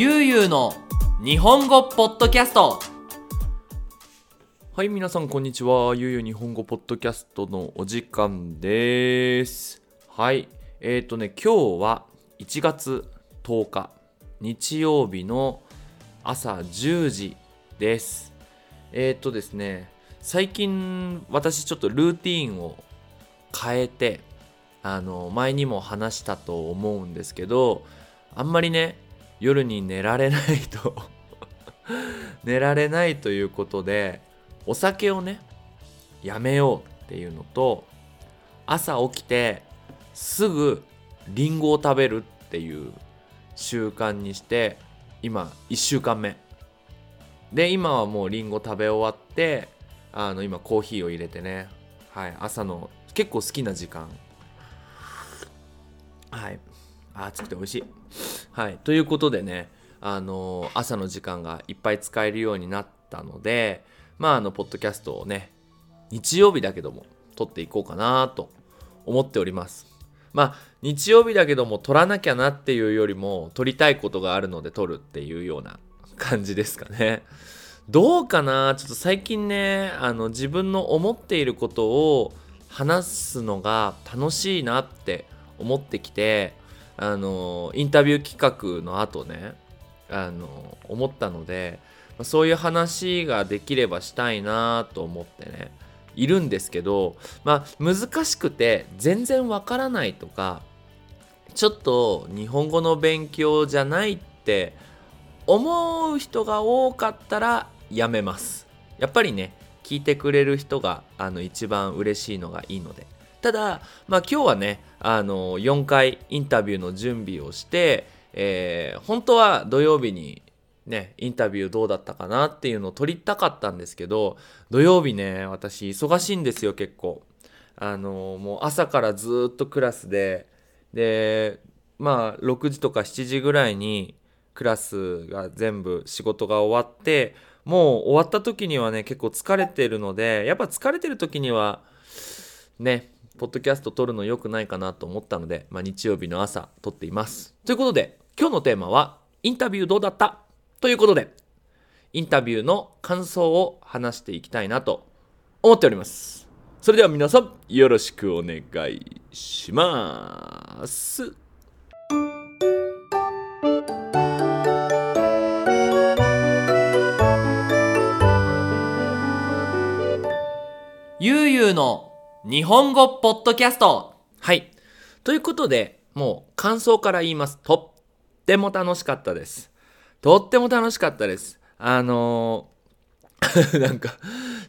ゆうゆうの日本語ポッドキャストはい、皆さんこんにちは。ゆうゆう日本語ポッドキャストのお時間です。はい、えっ、ー、とね、今日は1月10日、日曜日の朝10時です。えっ、ー、とですね、最近私ちょっとルーティーンを変えて、あの、前にも話したと思うんですけど、あんまりね、夜に寝られないと。寝られないということで、お酒をねやめようっていうのと朝起きてすぐリンゴを食べるっていう習慣にして今1週間目。で今はもうリンゴ食べ終わってあの今コーヒーを入れてね。はい朝の結構好きな時間。はい。暑くて美味しい。はいということでねあの朝の時間がいっぱい使えるようになったのでまあ、あの、ポッドキャストをね、日曜日だけども、撮っていこうかなと思っております。まあ、日曜日だけども、撮らなきゃなっていうよりも、撮りたいことがあるので撮るっていうような感じですかね。どうかな？ちょっと最近ね、あの、自分の思っていることを話すのが楽しいなって思ってきて、あの、インタビュー企画の後ね、あの、思ったので、そういう話ができればしたいなと思ってねいるんですけどまあ難しくて全然わからないとかちょっと日本語の勉強じゃないって思う人が多かったらやめます。やっぱりね聞いてくれる人があの一番嬉しいのがいいので。ただまあ今日はねあの4回インタビューの準備をして、えー、本当は土曜日にね、インタビューどうだったかなっていうのを撮りたかったんですけど、土曜日ね、私忙しいんですよ、結構。あの、もう朝からずっとクラスで、で、まあ、6時とか7時ぐらいにクラスが全部仕事が終わって、もう終わった時にはね、結構疲れてるので、やっぱ疲れてる時には、ね、ポッドキャスト撮るの良くないかなと思ったので、まあ、日曜日の朝撮っています。ということで、今日のテーマは、インタビューどうだった？ということで、インタビューの感想を話していきたいなと思っております。それでは皆さん、よろしくお願いします。ゆうゆうの日本語ポッドキャストはい。ということで、もう感想から言います。とっても楽しかったです。とっても楽しかったです。あのー、なんか、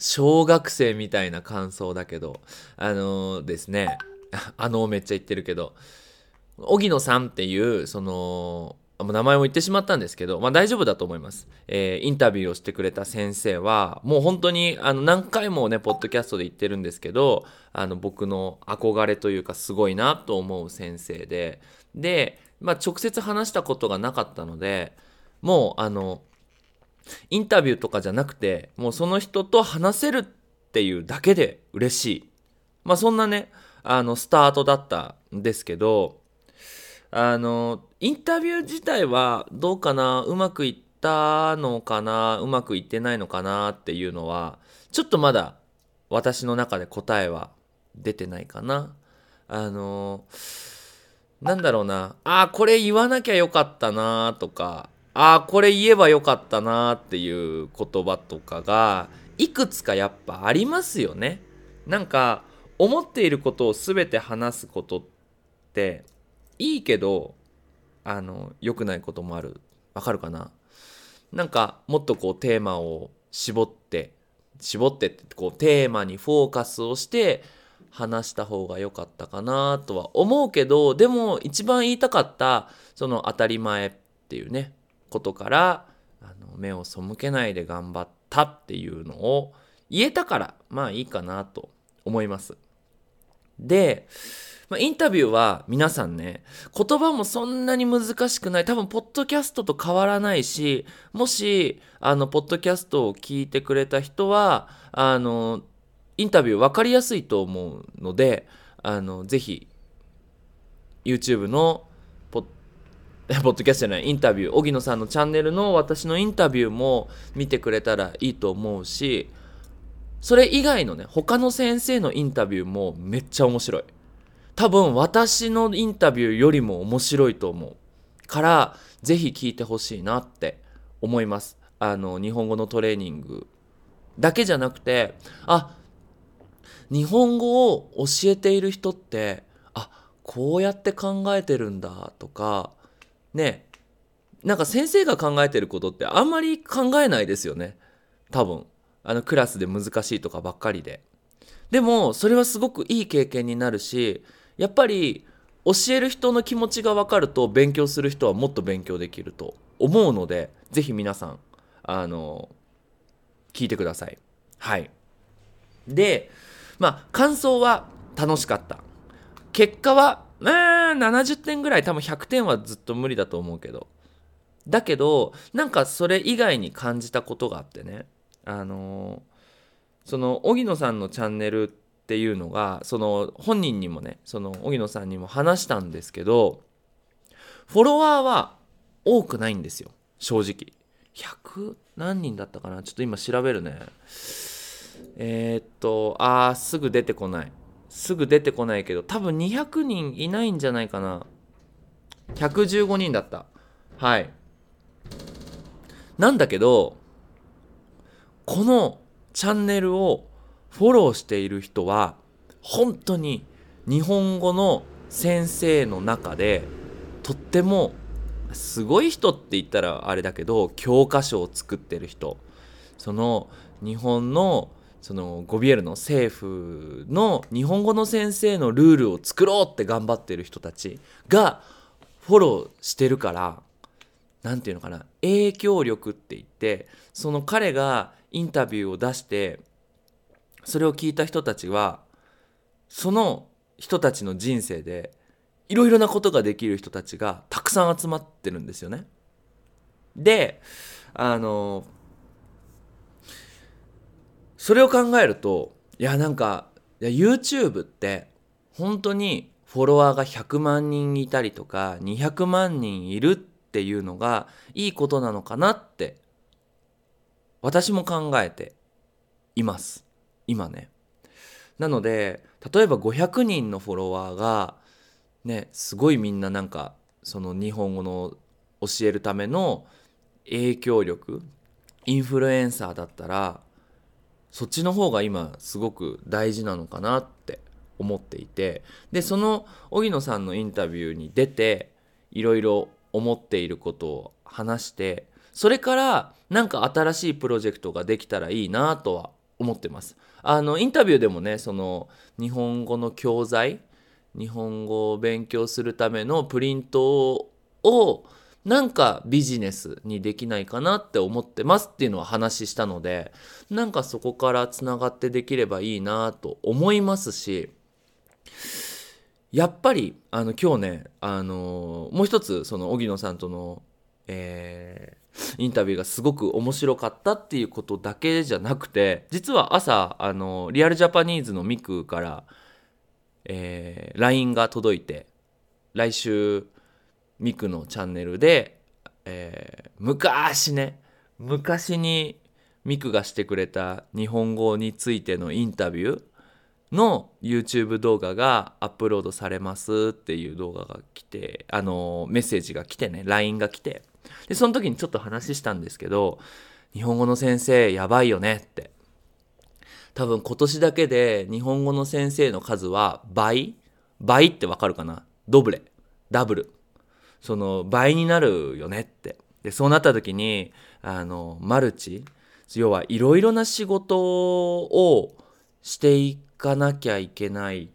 小学生みたいな感想だけど、あのー、ですね、あのー、めっちゃ言ってるけど、荻野さんっていう、その、名前も言ってしまったんですけど、まあ大丈夫だと思います。えー、インタビューをしてくれた先生は、もう本当に、あの、何回もね、ポッドキャストで言ってるんですけど、あの、僕の憧れというか、すごいなと思う先生で、で、まあ直接話したことがなかったので、もうあのインタビューとかじゃなくてもうその人と話せるっていうだけで嬉しいまあそんなねあのスタートだったんですけどあのインタビュー自体はどうかなうまくいったのかなうまくいってないのかなっていうのはちょっとまだ私の中で答えは出てないかなあのなんだろうなあこれ言わなきゃよかったなとかああこれ言えばよかったなっていう言葉とかがいくつかやっぱありますよね。なんか思っていることを全て話すことっていいけどあの良くないこともある。わかるかな？なんかもっとこうテーマを絞って絞ってってこうテーマにフォーカスをして話した方が良かったかなとは思うけどでも一番言いたかったその当たり前っていうねことからあの目を背けないで頑張ったっていうのを言えたからまあいいかなと思います。で、まあ、インタビューは皆さんね言葉もそんなに難しくない。多分ポッドキャストと変わらないしもしあのポッドキャストを聞いてくれた人はあのインタビュー分かりやすいと思うのであのぜひ YouTube のポ ポッドキャストじゃないインタビュー荻野さんのチャンネルの私のインタビューも見てくれたらいいと思うしそれ以外のね他の先生のインタビューもめっちゃ面白い。多分私のインタビューよりも面白いと思う。からぜひ聞いてほしいなって思います。あの日本語のトレーニングだけじゃなくてあ日本語を教えている人ってあこうやって考えてるんだとかね。なんか先生が考えてることってあんまり考えないですよね。多分。あのクラスで難しいとかばっかりで。でもそれはすごくいい経験になるしやっぱり教える人の気持ちが分かると勉強する人はもっと勉強できると思うのでぜひ皆さんあの聞いてください。はい。でまあ感想は楽しかった。結果はまあ70点ぐらい多分100点はずっと無理だと思うけど。だけどなんかそれ以外に感じたことがあってね。あのその荻野さんのチャンネルっていうのがその本人にもねその荻野さんにも話したんですけどフォロワーは多くないんですよ正直。100何人だったかな？ちょっと今調べるね。えー、っとあーすぐ出てこない。すぐ出てこないけど多分200人いないんじゃないかな。115人だった。はい。なんだけどこのチャンネルをフォローしている人は本当に日本語の先生の中でとってもすごい人って言ったらあれだけど教科書を作ってる人。その日本のそのゴビエルの政府の日本語の先生のルールを作ろうって頑張ってる人たちがフォローしてるから何て言うのかな影響力って言ってその彼がインタビューを出してそれを聞いた人たちはその人たちの人生でいろいろなことができる人たちがたくさん集まってるんですよね。であのそれを考えるといやなんかいや YouTube って本当にフォロワーが100万人いたりとか200万人いるっていうのがいいことなのかなって私も考えています今ね。なので例えば500人のフォロワーがねすごいみんななんかその日本語の教えるための影響力インフルエンサーだったらそっちの方が今すごく大事なのかなって思っていてでその荻野さんのインタビューに出ていろいろ思っていることを話してそれからなんか新しいプロジェクトができたらいいなとは思ってます。あのインタビューでもねその日本語の教材日本語を勉強するためのプリントをなんかビジネスにできないかなって思ってますっていうのは話したのでなんかそこからつながってできればいいなと思いますしやっぱりあの今日ねあのもう一つその荻野さんとの、えー、インタビューがすごく面白かったっていうことだけじゃなくて実は朝あのリアルジャパニーズのミクから、えー、LINE が届いて来週ミクのチャンネルで、えー、昔ね昔にミクがしてくれた日本語についてのインタビューの YouTube 動画がアップロードされますっていう動画が来て、あのメッセージが来てね、LINE が来て、で、その時にちょっと話したんですけど、日本語の先生やばいよねって。多分今年だけで日本語の先生の数は倍？倍ってわかるかな？ドブレ。ダブル。その倍になるよねって。で、そうなった時に、あの、マルチ、要はいろいろな仕事をしていかなきゃいけないよ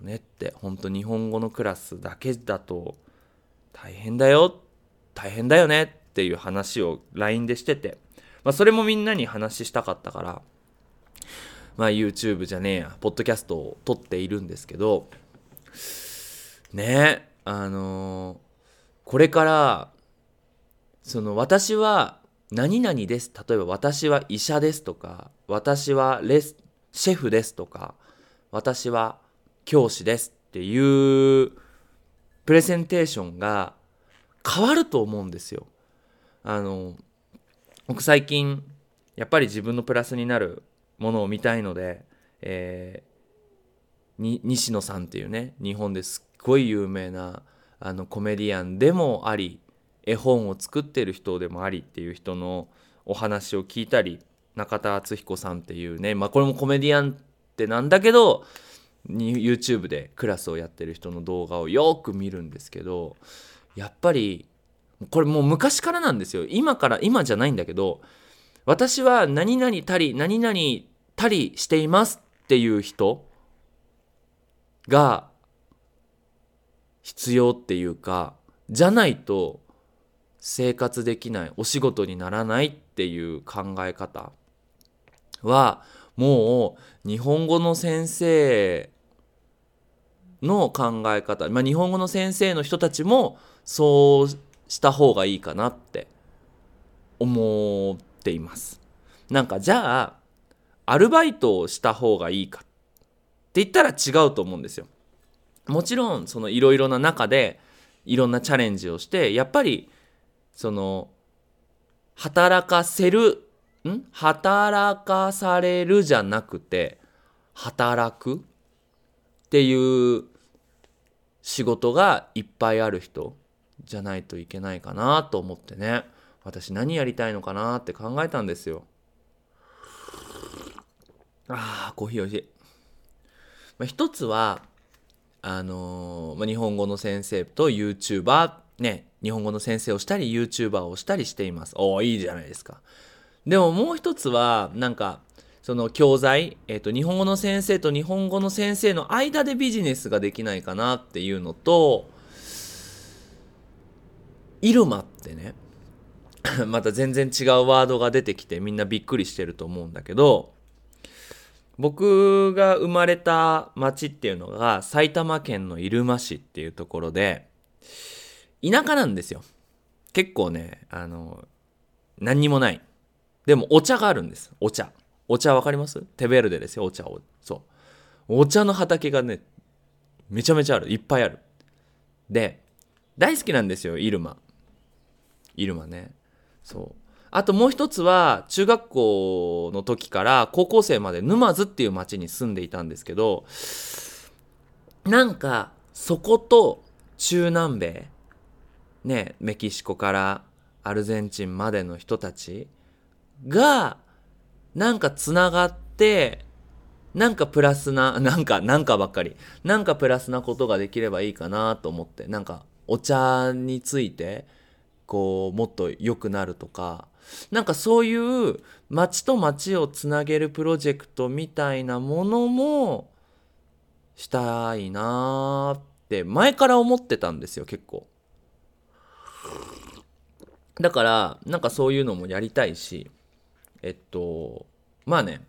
ねって本当日本語のクラスだけだと大変だよ大変だよねっていう話を LINE でしてて、まあ、それもみんなに話したかったからまあ YouTube じゃねえやポッドキャストを撮っているんですけどねあのーこれからその私は何々です例えば私は医者ですとか私はレスシェフですとか私は教師ですっていうプレゼンテーションが変わると思うんですよ。あの僕最近やっぱり自分のプラスになるものを見たいので、えー、西野さんっていうね日本ですっごい有名なあのコメディアンでもあり絵本を作ってる人でもありっていう人のお話を聞いたり中田敦彦さんっていうね、まあ、これもコメディアンってなんだけど YouTube でクラスをやってる人の動画をよく見るんですけどやっぱりこれもう昔からなんですよ。今から今じゃないんだけど私は何々たり何々たりしていますっていう人が必要っていうかじゃないと生活できないお仕事にならないっていう考え方はもう日本語の先生の考え方、まあ、日本語の先生の人たちもそうした方がいいかなって思っています。なんかじゃあアルバイトをした方がいいかって言ったら違うと思うんですよ。もちろんそのいろいろな中でいろんなチャレンジをしてやっぱりその働かせるん？働かされるじゃなくて働くっていう仕事がいっぱいある人じゃないといけないかなと思ってね。私何やりたいのかなって考えたんですよ。あーコーヒーおいしい、まあ、一つはあのー、まあ、日本語の先生と YouTuber ね日本語の先生をしたり YouTuber をしたりしています。おおいいじゃないですか。でももう一つはなんかその教材、えーと、日本語の先生と日本語の先生の間でビジネスができないかなっていうのとイルマってね また全然違うワードが出てきてみんなびっくりしてると思うんだけど僕が生まれた町っていうのが埼玉県の入間市っていうところで田舎なんですよ結構ねあの何にもないでもお茶があるんです。お茶。お茶わかります？テベルデですよ、お茶を。そう。お茶の畑がね、めちゃめちゃある。いっぱいある。で、大好きなんですよ、イルイルマね。そう。あともう一つは、中学校の時から高校生まで沼津っていう町に住んでいたんですけど、なんか、そこと中南米、ね、メキシコからアルゼンチンまでの人たちが、なんかつながって、なんかプラスな、なんか、なんかばっかり、なんかプラスなことができればいいかなと思って、なんかお茶について、こう、もっと良くなるとか、なんかそういう街と街をつなげるプロジェクトみたいなものもしたいなーって前から思ってたんですよ、結構。だから、なんかそういうのもやりたいし、えっと、まあね、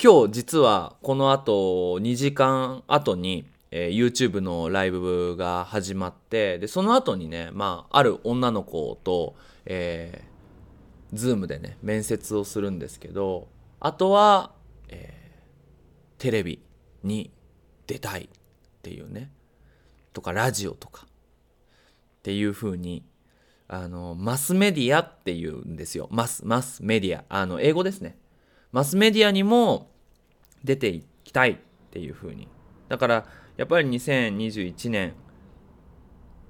今日実はこの後2時間後に、えー、YouTube のライブが始まって、で、その後にね、まあ、ある女の子と、えー、ズームでね、面接をするんですけど、あとは、えー、テレビに出たいっていうね、とかラジオとかっていう風にあの、マスメディアっていうんですよ。マス、マスメディア。あの、英語ですね。マスメディアにも出ていきたいっていう風に。だから、やっぱり2021年、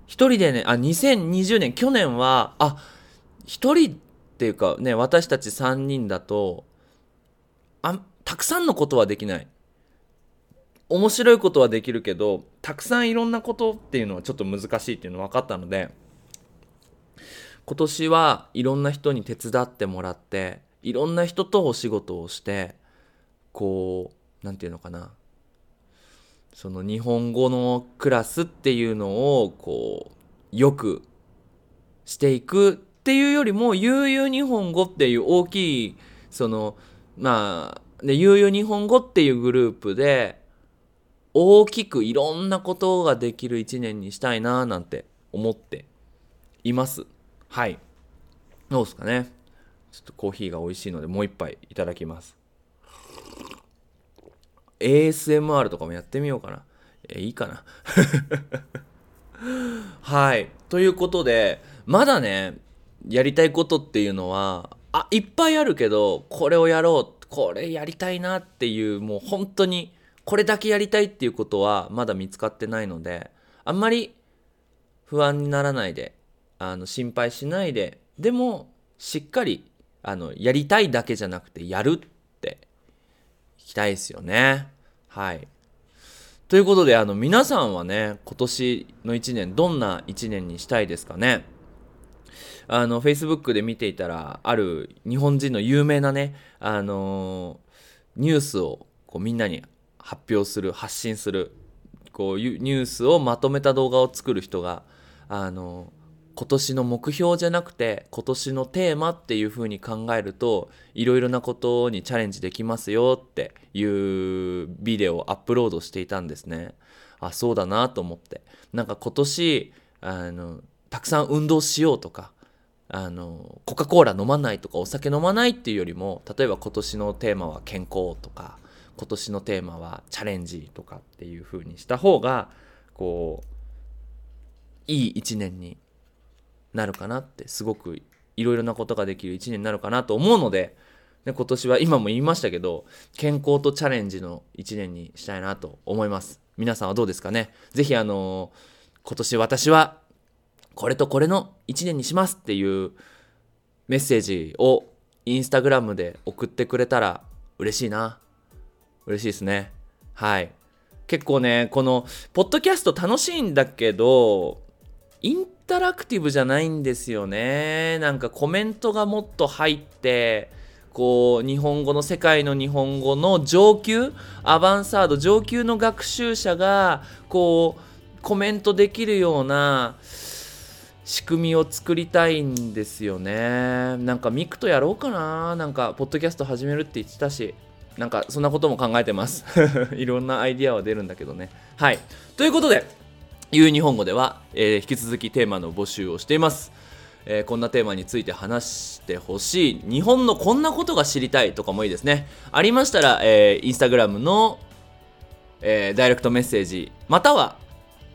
一人でね、あ、2020年、去年は、あ、一人っていうかね、私たち3人だと、あ、たくさんのことはできない。面白いことはできるけど、たくさんいろんなことっていうのはちょっと難しいっていうの分かったので、今年はいろんな人に手伝ってもらっていろんな人とお仕事をしてこう何て言うのかな。その日本語のクラスっていうのをこうよくしていくっていうよりも悠々日本語っていう大きいそのまあで悠々日本語っていうグループで大きくいろんなことができる一年にしたいななんて思っています。はい。どうですかね。ちょっとコーヒーが美味しいのでもう一杯いただきます。ASMR とかもやってみようかな。え、いいかな。はい。ということでまだねやりたいことっていうのはあいっぱいあるけどこれをやろうこれやりたいなっていうもう本当にこれだけやりたいっていうことはまだ見つかってないのであんまり不安にならないであの心配しないででもしっかりあのやりたいだけじゃなくてやるっていきたいですよねはい。ということであの皆さんはね今年の1年どんな1年にしたいですかね？あの Facebook で見ていたらある日本人の有名なねあのニュースをこうみんなに発表する発信するこうニュースをまとめた動画を作る人があの今年の目標じゃなくて今年のテーマっていう風に考えるといろいろなことにチャレンジできますよっていうビデオをアップロードしていたんですね。あそうだなと思ってなんか今年あのたくさん運動しようとかあのコカ・コーラ飲まないとかお酒飲まないっていうよりも例えば今年のテーマは健康とか今年のテーマはチャレンジとかっていう風にした方がこういい一年になるかなってすごくいろいろなことができる一年になるかなと思うのでで今年は今も言いましたけど健康とチャレンジの一年にしたいなと思います。皆さんはどうですかね？是非あの今年私はこれとこれの一年にしますっていうメッセージをインスタグラムで送ってくれたら嬉しいな。嬉しいですね。はい。結構ねこのポッドキャスト楽しいんだけどインタラクティブじゃないんですよね。なんかコメントがもっと入ってこう日本語の世界の日本語の上級アバンサード上級の学習者がこうコメントできるような仕組みを作りたいんですよね。なんかミクとやろうかな。なんかポッドキャスト始めるって言ってたし。なんかそんなことも考えてます。いろんなアイディアは出るんだけどね。はい。ということでゆう日本語では、えー、引き続きテーマの募集をしています。えー、こんなテーマについて話してほしい。日本のこんなことが知りたいとかもいいですね。ありましたら、えー、インスタグラムの、えー、ダイレクトメッセージまたは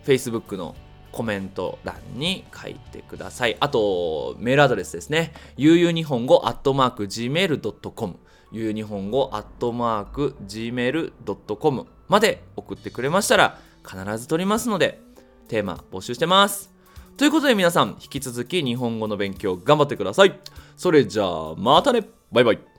Facebook のコメント欄に書いてください。あとメールアドレスですね。ゆうゆう日本語アットマーク Gmail.com ゆう日本語アットマーク Gmail.com まで送ってくれましたら必ず取りますのでテーマ募集してます。ということで皆さん引き続き日本語の勉強頑張ってください。それじゃあまたね。バイバイ。